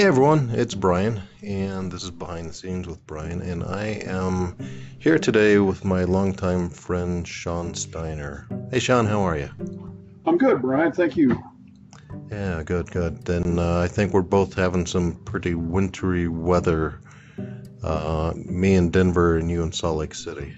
Hey everyone, it's Brian, and this is Behind the Scenes with Brian, and I am here today with my longtime friend Sean Steiner. Hey Sean, how are you? I'm good, Brian. Thank you. Yeah, good, good. Then uh, I think we're both having some pretty wintry weather. Uh, me in Denver, and you in Salt Lake City.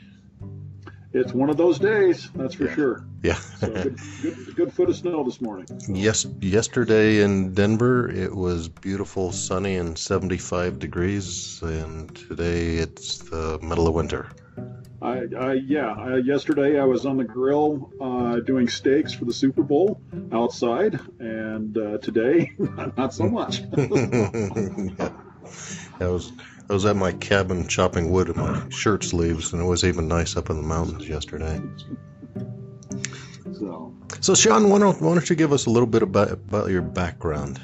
It's one of those days, that's for Yeah. sure. Yeah. So good, good, good foot of snow this morning. yes, yesterday in Denver it was beautiful, sunny, and 75 degrees, and today it's the middle of winter. I, I yeah. I, yesterday I was on the grill uh, doing steaks for the Super Bowl outside, and uh, today not so much. yeah. I was I was at my cabin chopping wood in my shirt sleeves, and it was even nice up in the mountains yesterday. so So, Sean, why don't, why don't you give us a little bit about about your background?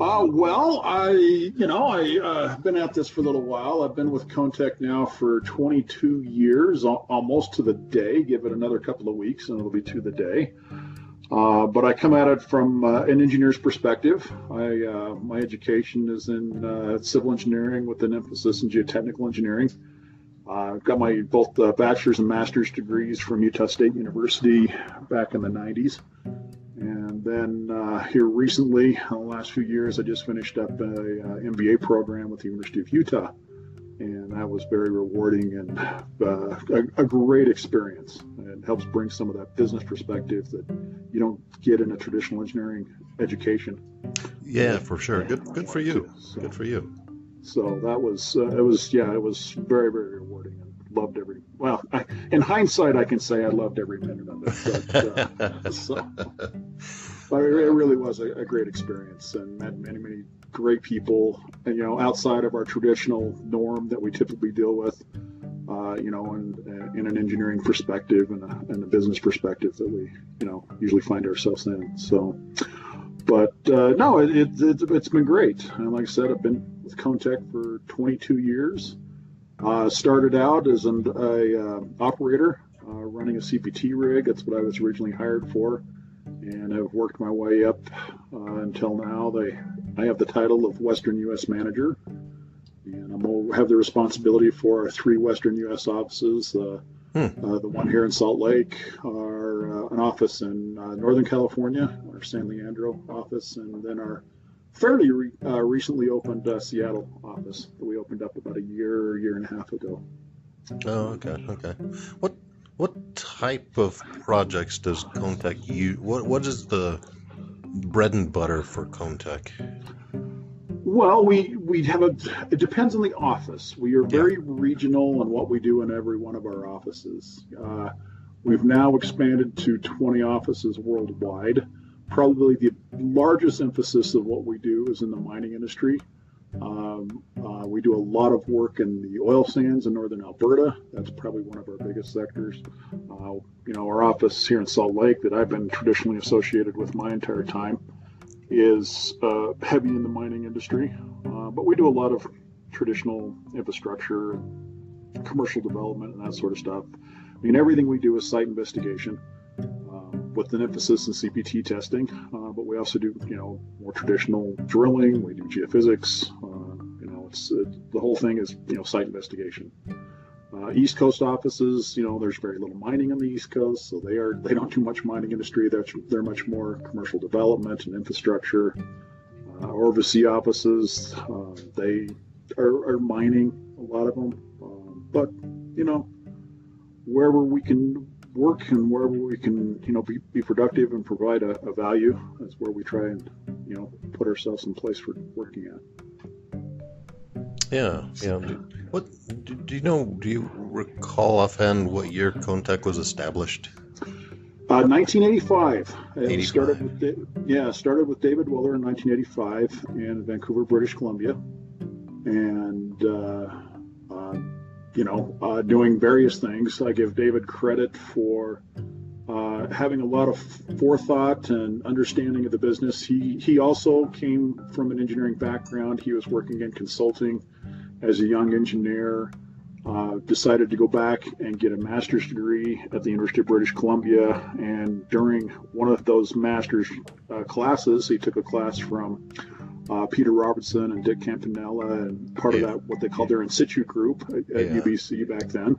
Uh, well, I, you know, I uh, been at this for a little while. I've been with ConeTec now for 22 years, almost to the day. Give it another couple of weeks, and it'll be to the day. Uh, but I come at it from uh, an engineer's perspective. I, uh, my education is in uh, civil engineering with an emphasis in geotechnical engineering. Uh, I've got my both uh, bachelor's and master's degrees from Utah State University back in the 90s. And then here recently, in the last few years, I just finished up a, MBA program with the University of Utah, and that was very rewarding and uh, a, a great experience. It helps bring some of that business perspective that you don't get in a traditional engineering education. Yeah, for sure. Good, good for you. So, Good for you. so that was uh, it was yeah it was very very rewarding and loved every well I, in hindsight I can say I loved every minute of it. But, uh, so, but it really was a, a great experience and met many many great people and you know outside of our traditional norm that we typically deal with uh, you know in, in an engineering perspective and a, and a business perspective that we you know usually find ourselves in so. But uh, no it, it, it's it's been great. And like I said I've been with ConeTec for 22 years. Uh, started out as an a, uh, operator uh, running a CPT rig. That's what I was originally hired for. And I've worked my way up uh, until now. They, I have the title of Western U.S. Manager, and I'm have the responsibility for our three Western U.S. offices. Uh, Hmm. uh, the one here in Salt Lake, our uh, an office in uh, Northern California, our San Leandro office, and then our fairly re- uh, recently opened uh, Seattle office that we opened up about a year, year and a half ago. Oh, okay, okay. What what type of projects does ConeTec use? What what is the bread and butter for ConeTec? Well, we we have a. It depends on the office. We are very regional in what we do in every one of our offices. Uh, we've now expanded to 20 offices worldwide. Probably the largest emphasis of what we do is in the mining industry. Um, uh, we do a lot of work in the oil sands in northern Alberta. That's probably one of our biggest sectors. Uh, you know, our office here in Salt Lake that I've been traditionally associated with my entire time is uh, heavy in the mining industry, uh, but we do a lot of traditional infrastructure, commercial development, and that sort of stuff. I mean, everything we do is site investigation with an emphasis in CPT testing, uh, but we also do, you know, more traditional drilling. We do geophysics. Uh, you know, it's it, the whole thing is, you know, site investigation. Uh, East Coast offices, you know, there's very little mining on the East Coast, so they are they don't do much mining industry. They're they're much more commercial development and infrastructure. Uh, overseas offices, uh, they are, are mining a lot of them, um, but you know, wherever we can work and wherever we can, you know, be, be productive and provide a, a value, that's where we try and you know put ourselves in place for working at. Yeah, yeah. What do, do you know? Do you recall offhand what year ConeTec was established? Uh, 1985. It started with, yeah, started with David Woeller in 1985 in Vancouver, British Columbia, and uh, you know, uh, doing various things. I give David credit for uh, having a lot of forethought and understanding of the business. He he also came from an engineering background. He was working in consulting as a young engineer. Uh, decided to go back and get a master's degree at the University of British Columbia. And during one of those master's uh, classes, he took a class from uh, Peter Robertson and Dick Campanella, and part yeah. of that, what they called their in situ group at, at yeah. UBC back then.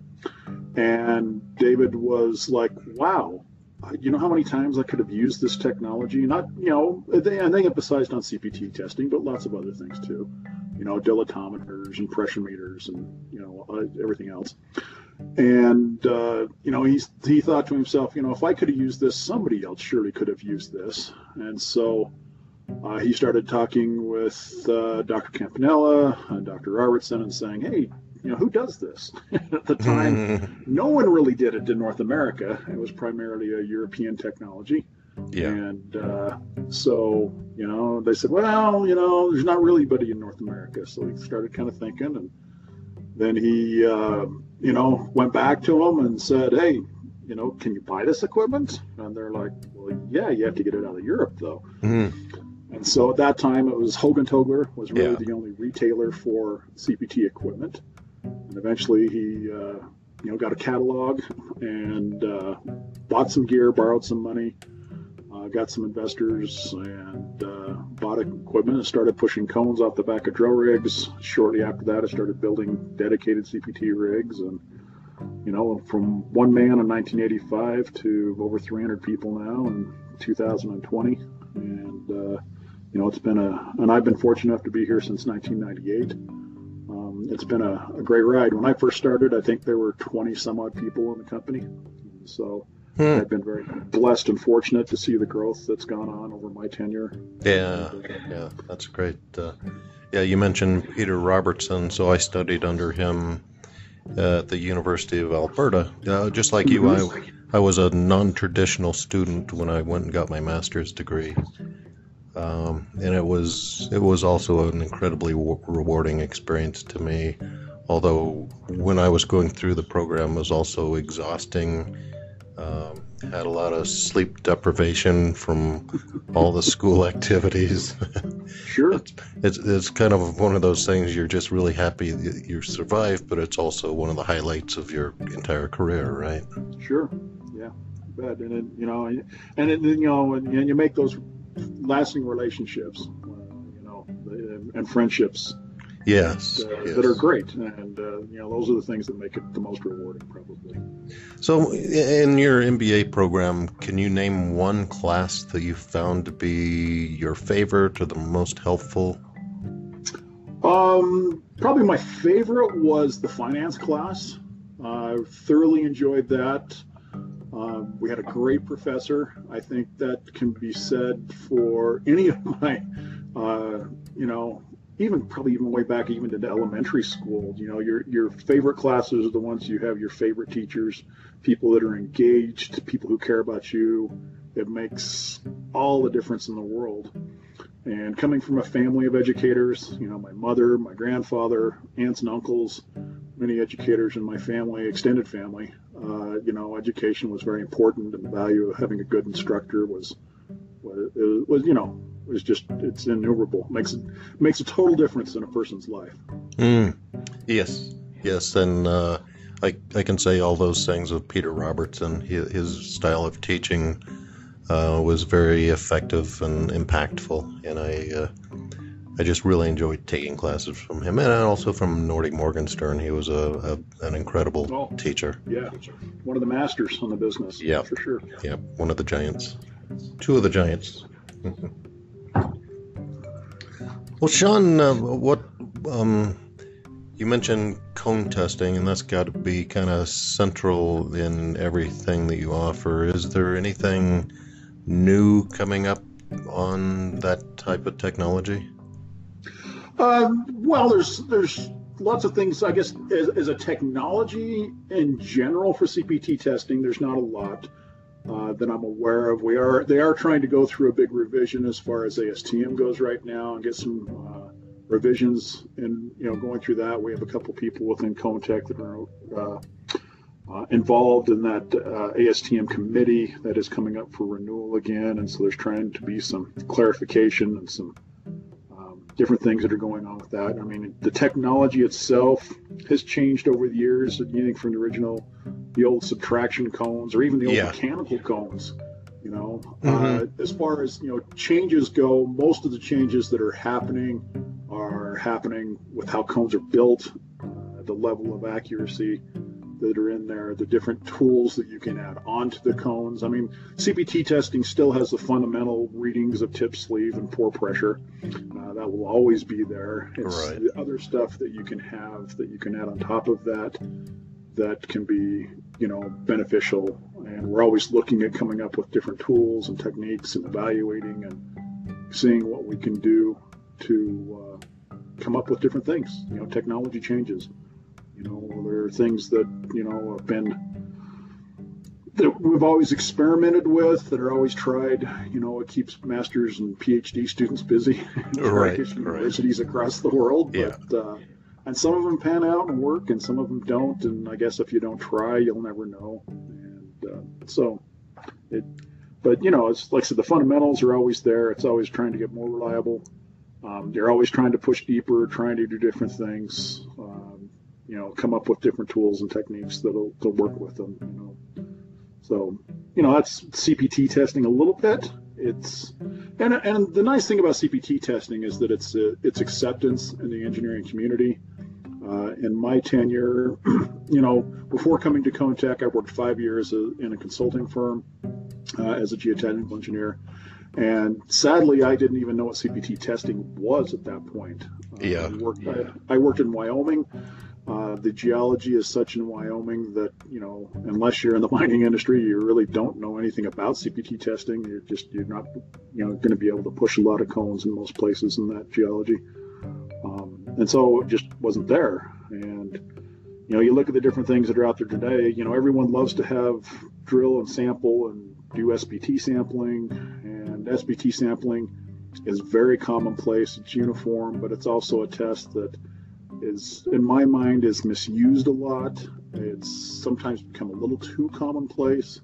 And David was like, wow, you know how many times I could have used this technology? Not, you know, they, and they emphasized on CPT testing, but lots of other things too you know, dilatometers and pressure meters and, you know, uh, everything else. And, uh, you know, he's, he thought to himself, you know, if I could have used this, somebody else surely could have used this. And so uh, he started talking with uh, Dr. Campanella and Dr. Robertson and saying, hey, you know, who does this? At the time, no one really did it in North America. It was primarily a European technology. Yeah. And uh, so, you know, they said, well, you know, there's not really anybody in North America. So he started kind of thinking. And then he, uh, you know, went back to them and said, hey, you know, can you buy this equipment? And they're like, well, yeah, you have to get it out of Europe, though. Mm-hmm. And so at that time, it was Hogentogler was really yeah. the only retailer for CPT equipment. And eventually he, uh, you know, got a catalog and uh, bought some gear, borrowed some money, uh, got some investors and uh, bought equipment and started pushing cones off the back of drill rigs. Shortly after that, I started building dedicated CPT rigs, and you know, from one man in 1985 to over 300 people now in 2020, and uh, you know, it's been a, and I've been fortunate enough to be here since 1998. Um, it's been a, a great ride. When I first started, I think there were 20 some odd people in the company, so Hmm. I've been very blessed and fortunate to see the growth that's gone on over my tenure. Yeah, yeah, that's great. Uh, yeah, you mentioned Peter Robertson, so I studied under him at the University of Alberta. Uh, just like you, mm-hmm. I, I was a non-traditional student when I went and got my master's degree. Um, and it was it was also an incredibly w- rewarding experience to me. Although when I was going through the program, was also exhausting um, had a lot of sleep deprivation from all the school activities. Sure. it's, it's, it's kind of one of those things you're just really happy that you survived, but it's also one of the highlights of your entire career, right? Sure. Yeah. Bet. And it, you know, and it, you know, and, and you make those lasting relationships, uh, you know, and friendships yes, uh, yes. that are great, and uh, you know those are the things that make it the most rewarding, probably. So, in your MBA program, can you name one class that you found to be your favorite or the most helpful? Um, probably my favorite was the finance class. I thoroughly enjoyed that. Um, we had a great professor. I think that can be said for any of my, uh, you know, even probably even way back even into elementary school. You know your your favorite classes are the ones you have your favorite teachers people that are engaged people who care about you. It makes all the difference in the world. And coming from a family of educators you know my mother my grandfather aunts and uncles many educators in my family extended family uh, you know education was very important and the value of having a good instructor was was, was you know is just it's innumerable. makes it makes a total difference in a person's life. Mm. Yes, yes, and uh, I I can say all those things of Peter Robertson. His, his style of teaching uh, was very effective and impactful, and I. I just really enjoyed taking classes from him, and also from Norbert Morgenstern. He was a, a an incredible oh, teacher. Yeah, one of the masters on the business. Yeah, for sure. Yeah, one of the giants. Two of the giants. Well, Sean, uh, what um, you mentioned cone testing, and that's got to be kind of central in everything that you offer. Is there anything new coming up on that type of technology? Uh, well, there's there's lots of things. I guess as, as, a technology in general for CPT testing, there's not a lot. uh, that I'm aware of. We are they are trying to go through a big revision as far as ASTM goes right now and get some uh, revisions. And you know, going through that, we have a couple people within ConeTec that are uh, uh, involved in that uh, ASTM committee that is coming up for renewal again. And so there's trying to be some clarification and some different things that are going on with that. I mean, the technology itself has changed over the years. You Anything from the original, the old subtraction cones, or even the old Yeah. mechanical cones. You know, Mhm. uh, as far as you know, changes go. Most of the changes that are happening are happening with how cones are built, uh, the level of accuracy that are in there, the different tools that you can add onto the cones. I mean, CPT testing still has the fundamental readings of tip sleeve and pore pressure. Uh, that will always be there. It's Right. the other stuff that you can have that you can add on top of that that can be, you know, beneficial. And we're always looking at coming up with different tools and techniques and evaluating and seeing what we can do to uh, come up with different things. You know, technology changes. You know, things that you know have been that we've always experimented with that are always tried. You know, it keeps masters and PhD students busy Right, right. universities across the world. Yeah. But, uh, and some of them pan out and work, and some of them don't. And I guess if you don't try, you'll never know. And uh, so, it. But you know, it's like I said, the fundamentals are always there. It's always trying to get more reliable. Um, they're always trying to push deeper, trying to do different things. Um, you know, come up with different tools and techniques that'll to work with them. You know, so you know that's CPT testing a little bit. It's and and the nice thing about CPT testing is that it's uh, its acceptance in the engineering community. Uh, in my tenure, you know, before coming to ConeTec, I worked five years uh, in a consulting firm uh, as a geotechnical engineer. And sadly, I didn't even know what CPT testing was at that point. Uh, Yeah. I worked, I, I worked in Wyoming. Uh, the geology is such in Wyoming that, you know, unless you're in the mining industry, you really don't know anything about CPT testing. You're just, you're not, you know, going to be able to push a lot of cones in most places in that geology. Um, and so it just wasn't there. And, you know, you look at the different things that are out there today, you know, everyone loves to have drill and sample and do SPT sampling. And SPT sampling is very commonplace. It's uniform, but it's also a test that is, in my mind, is misused a lot. It's sometimes become a little too commonplace.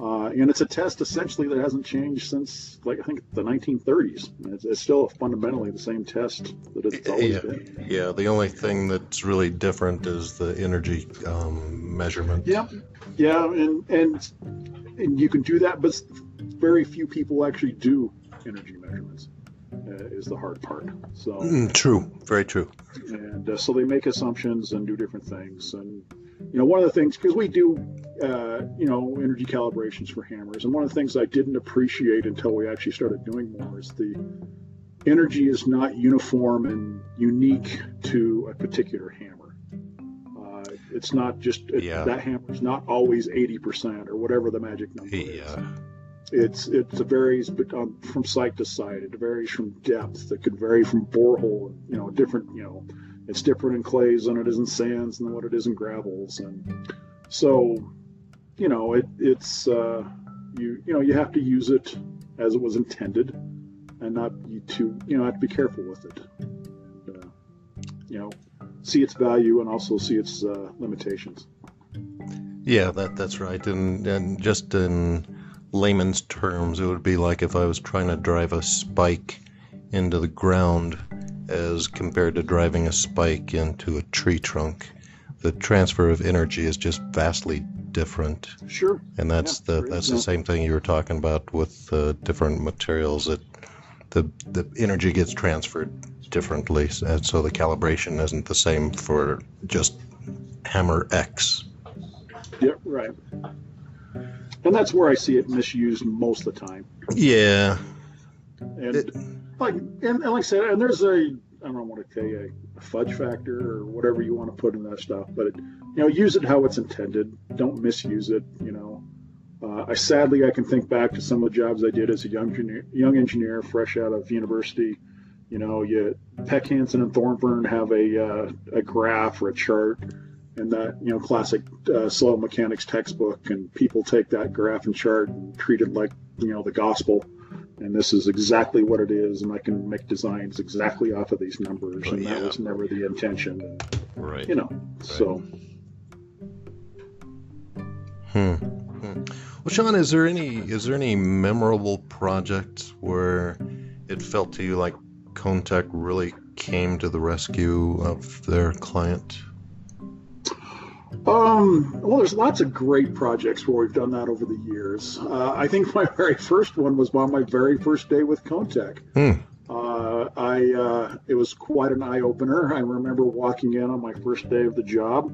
Uh, and it's a test essentially that hasn't changed since, like, I think the 1930s. It's, it's still fundamentally the same test that it's always Yeah. been. Yeah, the only thing that's really different is the energy um, measurement. Yeah, yeah, and and and you can do that, but very few people actually do energy measurements. Uh, is the hard part. So Mm, true, very true. and uh, so they make assumptions and do different things. And you know, one of the things because we do, uh, you know, energy calibrations for hammers, and one of the things I didn't appreciate until we actually started doing more is the energy is not uniform and unique to a particular hammer. Uh, it's not just it, Yeah. that hammer is not always 80% or whatever the magic number is Yeah, it's it varies but um, from site to site. It varies from depth. It could vary from borehole. You know, different. You know, it's different in clays than it is in sands and what it is in gravels. And so, you know, it it's uh, you you know you have to use it as it was intended, and not you too you know have to be careful with it. And, uh, you know, see its value and also see its uh, limitations. yeah, that that's right. And and just in layman's terms, it would be like if I was trying to drive a spike into the ground, as compared to driving a spike into a tree trunk. The transfer of energy is just vastly different. Sure. And that's Yeah, the that's the same thing you were talking about with uh, different materials that the the energy gets transferred differently, and so the calibration isn't the same for just hammer X. Yeah. Right. And that's where I see it misused most of the time. Yeah, And It- like and, and like I said, and there's a I don't want to say a, a fudge factor or whatever you want to put in that stuff, but it, you know, use it how it's intended. Don't misuse it. You know, uh, I sadly I can think back to some of the jobs I did as a young engineer, young engineer fresh out of university. You know, you Peck Hanson and Thornburn have a uh, a graph or a chart, and that you know classic uh, soil mechanics textbook, and people take that graph and chart and treat it like you know the gospel. And this is exactly what it is, and I can make designs exactly off of these numbers, and that was never the intention. And, Right. you know, so Hmm. Hmm. Well, Sean, is there any is there any memorable projects where it felt to you like ConeTec really came to the rescue of their client? Um, well, there's lots of great projects where we've done that over the years. Uh, I think my very first one was on my very first day with ConeTec. Hmm. Uh, I uh, it was quite an eye opener. I remember walking in on my first day of the job,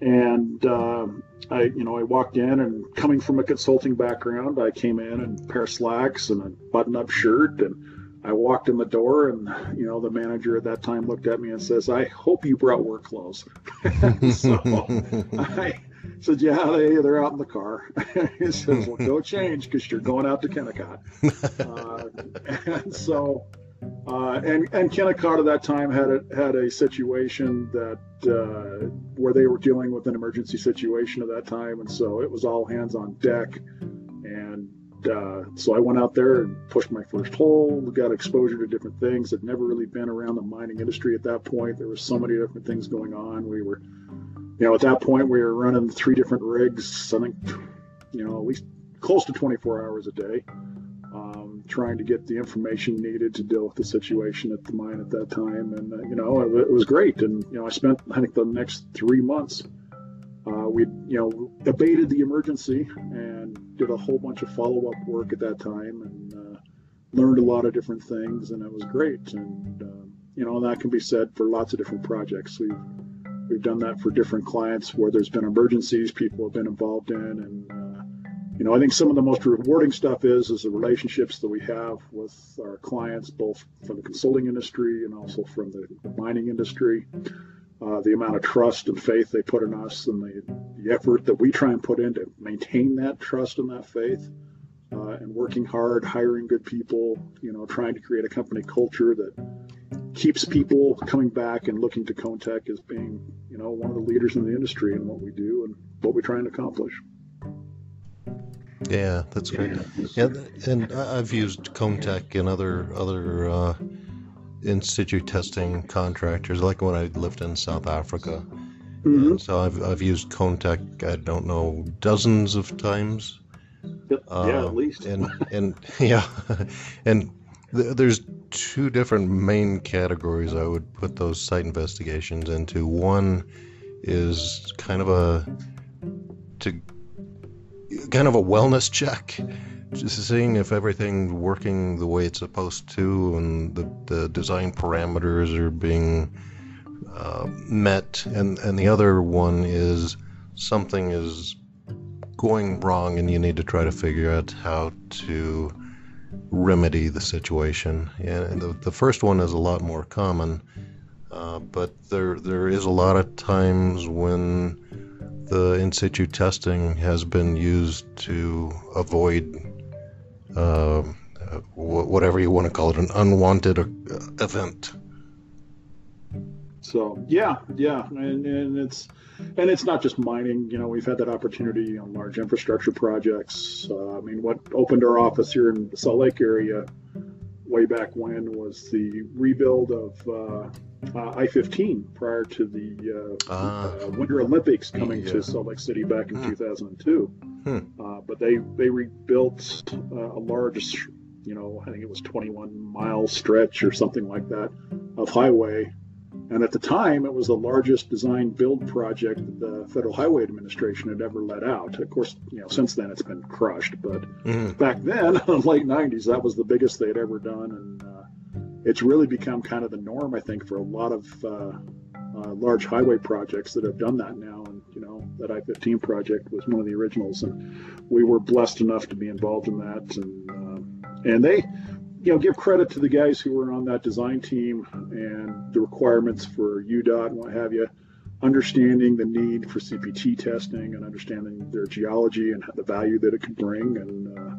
and um I, you know, I walked in and coming from a consulting background, I came in in a pair of slacks and a button-up shirt, and I walked in the door, and you know, the manager at that time looked at me and says, "I hope you brought work clothes." so I said, "Yeah, they they're out in the car." he says, "Well, go change because you're going out to Kennecott." uh, and so, uh, and and Kennecott at that time had a had a situation that uh, where they were dealing with an emergency situation at that time, and so it was all hands on deck. Uh, so I went out there and pushed my first hole. Got exposure to different things. I'd never really been around the mining industry at that point. There were so many different things going on. We were, you know, at that point we were running three different rigs. I think, you know, at least close to 24 hours a day um, trying to get the information needed to deal with the situation at the mine at that time. And, uh, you know, it, it was great. And, you know, I spent, I think, the next three months, uh, we, you know, abated the emergency and did a whole bunch of follow up work at that time and uh, learned a lot of different things. And it was great. And, uh, you know, that can be said for lots of different projects. We've, we've done that for different clients where there's been emergencies people have been involved in. And, uh, you know, I think some of the most rewarding stuff is is the relationships that we have with our clients, both from the consulting industry and also from the mining industry. Uh, the amount of trust and faith they put in us, and the, the effort that we try and put in to maintain that trust and that faith, uh, and working hard, hiring good people. You know, trying to create a company culture that keeps people coming back and looking to ConeTec as being, you know, one of the leaders in the industry in what we do and what we're trying to accomplish. Yeah, that's great. Yeah, and I- I've used ConeTec and other other uh, in situ testing contractors, like when I lived in South Africa. Mhm. So I've I've used ConeTec. I don't know dozens of times. yeah, Uh, at least. And and yeah, and th- there's two different main categories I would put those site investigations into. One is kind of a to kind of a wellness check, just seeing if everything's working the way it's supposed to, and the, the design parameters are being uh, met. And and the other one is something is going wrong, and you need to try to figure out how to remedy the situation. And the, the first one is a lot more common, uh, but there there is a lot of times when the in situ testing has been used to avoid uh, whatever you want to call it, an unwanted uh, event. So yeah, yeah, and, and it's and it's not just mining. You know, we've had that opportunity on large infrastructure projects. Uh, I mean, what opened our office here in the Salt Lake area way back when was the rebuild of uh, uh, I-15 prior to the uh, Ah. uh, Winter Olympics coming Yeah. to Salt Lake City back in Hmm. 2002. Hmm. Uh, but they they rebuilt uh, a large, you know, I think it was 21 mile stretch or something like that of highway. And at the time, it was the largest design build project that the Federal Highway Administration had ever let out. Of course, you know, since then it's been crushed, but Mhm. back then, in the late 90s, that was the biggest they'd ever done. And uh, it's really become kind of the norm, I think, for a lot of uh, uh, large highway projects that have done that now. And, you know, that I 15 project was one of the originals. And we were blessed enough to be involved in that. And, uh, and they, you know, give credit to the guys who were on that design team and the requirements for UDOT and what have you understanding the need for CPT testing and understanding their geology and the value that it could bring. And, uh,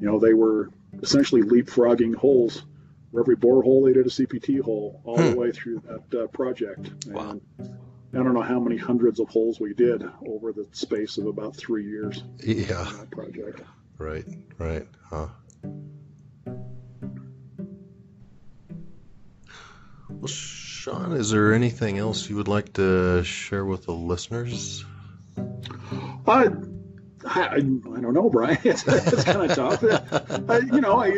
you know, they were essentially leapfrogging holes. For every borehole, they did a CPT hole all the Hmm. way through that uh, project. Wow. I don't know how many hundreds of holes we did over the space of about three years. Yeah. project. Right. Right. Huh. Well, Sean, is there anything else you would like to share with the listeners? I, I, I don't know, Brian. It's, it's kind of tough. Uh, you know, I,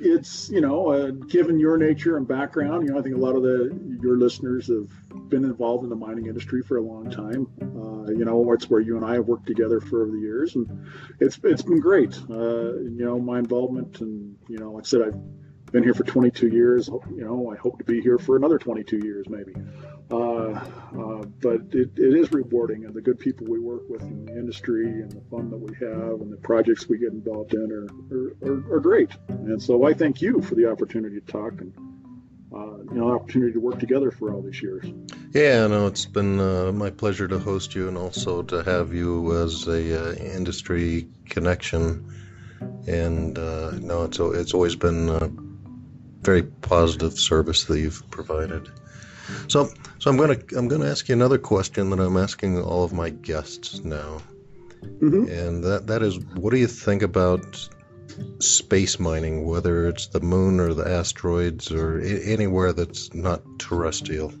it's you know, uh, given your nature and background, you know, I think a lot of the your listeners have been involved in the mining industry for a long time. Uh, you know, it's where you and I have worked together for over the years, and it's it's been great. Uh, you know, my involvement, and you know, like I said, I've been here for 22 years. You know, I hope to be here for another 22 years, maybe. Uh, uh, but it, it is rewarding, and the good people we work with in the industry, and the fun that we have, and the projects we get involved in are are, are, are great. And so I thank you for the opportunity to talk and uh, you know, opportunity to work together for all these years. Yeah, no, it's been uh, my pleasure to host you and also to have you as a uh, industry connection. And uh, no, it's it's always been very positive service that you've provided. So, so I'm gonna I'm gonna ask you another question that I'm asking all of my guests now, Mhm. and that that is, what do you think about space mining, whether it's the moon or the asteroids or I- anywhere that's not terrestrial?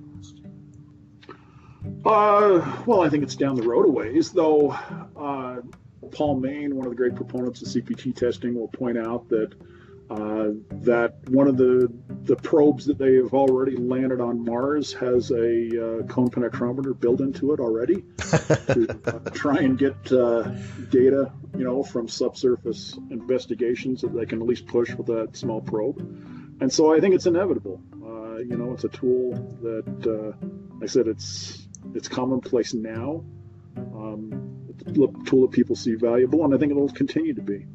Uh, well, I think it's down the road a ways, though. Uh, Paul Mayne, one of the great proponents of CPT testing, will point out that uh, that one of the the probes that they have already landed on Mars has a uh, cone penetrometer built into it already to uh, try and get uh, data, you know, from subsurface investigations that they can at least push with that small probe. And so I think it's inevitable. Uh, you know, it's a tool that, uh, like I said, it's it's commonplace now. Um, it's a tool that people see valuable, and I think it'll continue to be.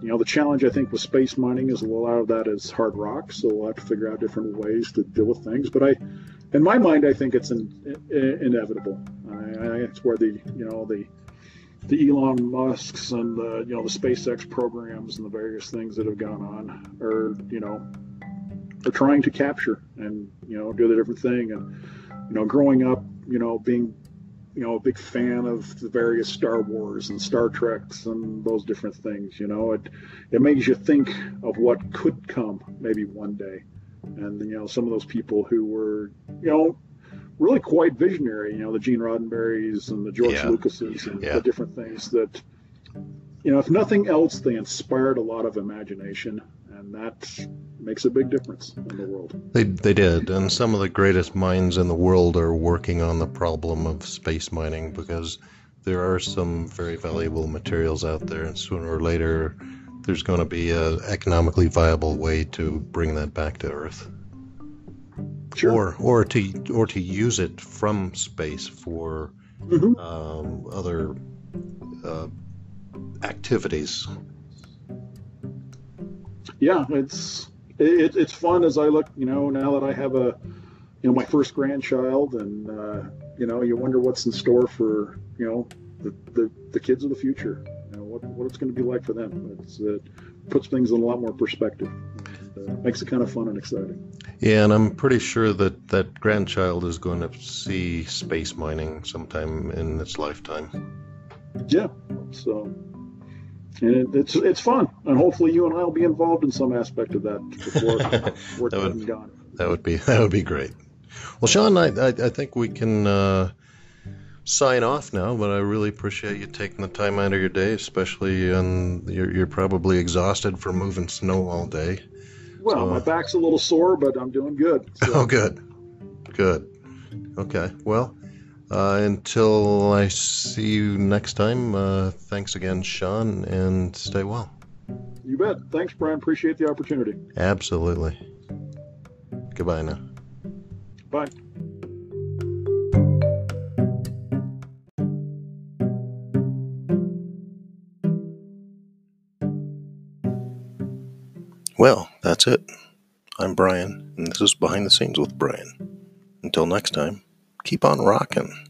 You know, the challenge I think with space mining is a lot of that is hard rock, so we'll have to figure out different ways to deal with things. But I, in my mind, I think it's in, in, inevitable. I, I, it's where the you know the the Elon Musk's and the you know the SpaceX programs and the various things that have gone on are you know are trying to capture and you know do the different thing and you know growing up you know being you know a big fan of the various Star Wars and Star Treks and those different things you know it it makes you think of what could come maybe one day and you know some of those people who were you know really quite visionary. You know, the Gene Roddenberrys and the George Yeah. Lucases and Yeah. the different things that, you know, if nothing else, they inspired a lot of imagination, and that makes a big difference in the world. They they did, and some of the greatest minds in the world are working on the problem of space mining because there are some very valuable materials out there, and sooner or later, there's going to be an economically viable way to bring that back to Earth, or or to or to use it from space for Mhm. um, other uh, activities. yeah, it's it, it's fun as I look. You know, now that I have a, you know, my first grandchild, and uh, you know, you wonder what's in store for you know the the, the kids of the future. You know, what what it's going to be like for them. It's, it puts things in a lot more perspective. And, uh, makes it kind of fun and exciting. Yeah, and I'm pretty sure that that grandchild is going to see space mining sometime in its lifetime. Yeah. So, and it's it's fun, and hopefully you and I will be involved in some aspect of that before we're That would- gone. That would be that would be great. Well, Sean, I I, I think we can uh, sign off now. But I really appreciate you taking the time out of your day, especially and you're you're probably exhausted from moving snow all day. Well, So, my back's a little sore, but I'm doing good. So, Oh, good, good. Okay, well. Uh, until I see you next time, uh, thanks again, Sean, and stay well. You bet. Thanks, Brian. Appreciate the opportunity. Absolutely. Goodbye now. Bye. Well, that's it. I'm Brian, and this is Behind the Scenes with Brian. Until next time, keep on rocking.